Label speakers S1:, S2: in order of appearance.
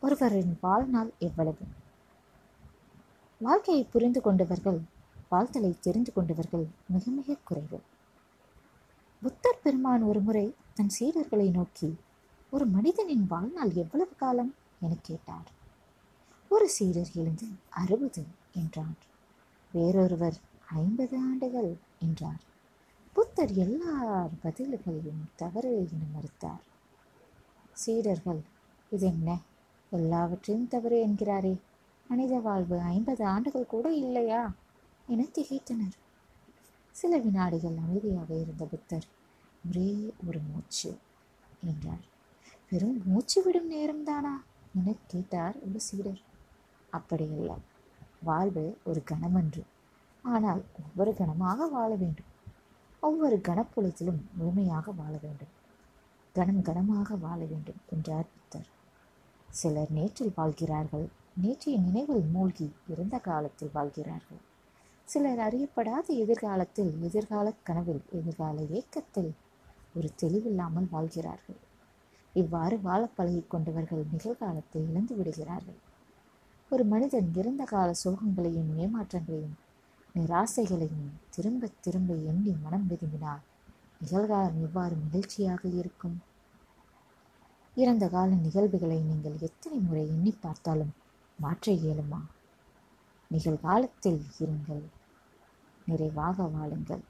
S1: ஒருவரின் வாழ்நாள் எவ்வளவு? வாழ்க்கையை புரிந்து கொண்டவர்கள் வாழ்த்தலை தெரிந்து கொண்டவர்கள் மிக மிக குறைவு. புத்தர் பெருமான் ஒரு முறை தன் சீடர்களை நோக்கி ஒரு மனிதனின் வாழ்நாள் எவ்வளவு காலம்? என கேட்டார். ஒரு சீடர் எழுந்து அறுபது என்றார். வேறொருவர் ஐம்பது ஆண்டுகள் என்றார். புத்தர் எல்லார் பதில்களையும் தவறு என மறுத்தார். சீடர்கள் இது என்ன எல்லாவற்றையும் தவறு என்கிறாரே. மனித வாழ்வு ஐம்பது ஆண்டுகள் கூட இல்லையா? என திகைத்தனர். சில வினாடிகள் அமைதியாக இருந்த புத்தர் ஒரே ஒரு மூச்சு என்றார். வெறும் மூச்சு விடும் நேரம்தானா? என கேட்டார் ஒரு சீடர். அப்படியல்ல. வாழ்வு ஒரு கணமன்று ஆனால் ஒவ்வொரு கணமாக வாழ வேண்டும். ஒவ்வொரு கணப்புலத்திலும் முழுமையாக வாழ வேண்டும். கணம் கணமாக வாழ வேண்டும் என்றார் புத்தர். சிலர் நேற்றில் வாழ்கிறார்கள். நேற்றைய நினைவில் மூழ்கி இருந்த காலத்தில் வாழ்கிறார்கள். சிலர் அறியப்படாத எதிர்காலத்தில் எதிர்கால கனவில் எதிர்கால ஏக்கத்தில் ஒரு தெளிவில்லாமல் வாழ்கிறார்கள். இவ்வாறு வாழ பழகி கொண்டவர்கள் நிகழ்காலத்தை இழந்து விடுகிறார்கள். ஒரு மனிதன் இறந்த கால சோகங்களையும் ஏமாற்றங்களையும் நிராசைகளையும் திரும்ப திரும்ப எண்ணி மனம் விரும்பினால் நிகழ்காலம் எவ்வாறு மகிழ்ச்சியாக இருக்கும். இறந்த கால நிகழ்வுகளை நீங்கள் எத்தனை முறை எண்ணி பார்த்தாலும் மாற்ற இயலுமா? நிகழ்காலத்தில் இருங்கள். நிறைவாக வாழுங்கள்.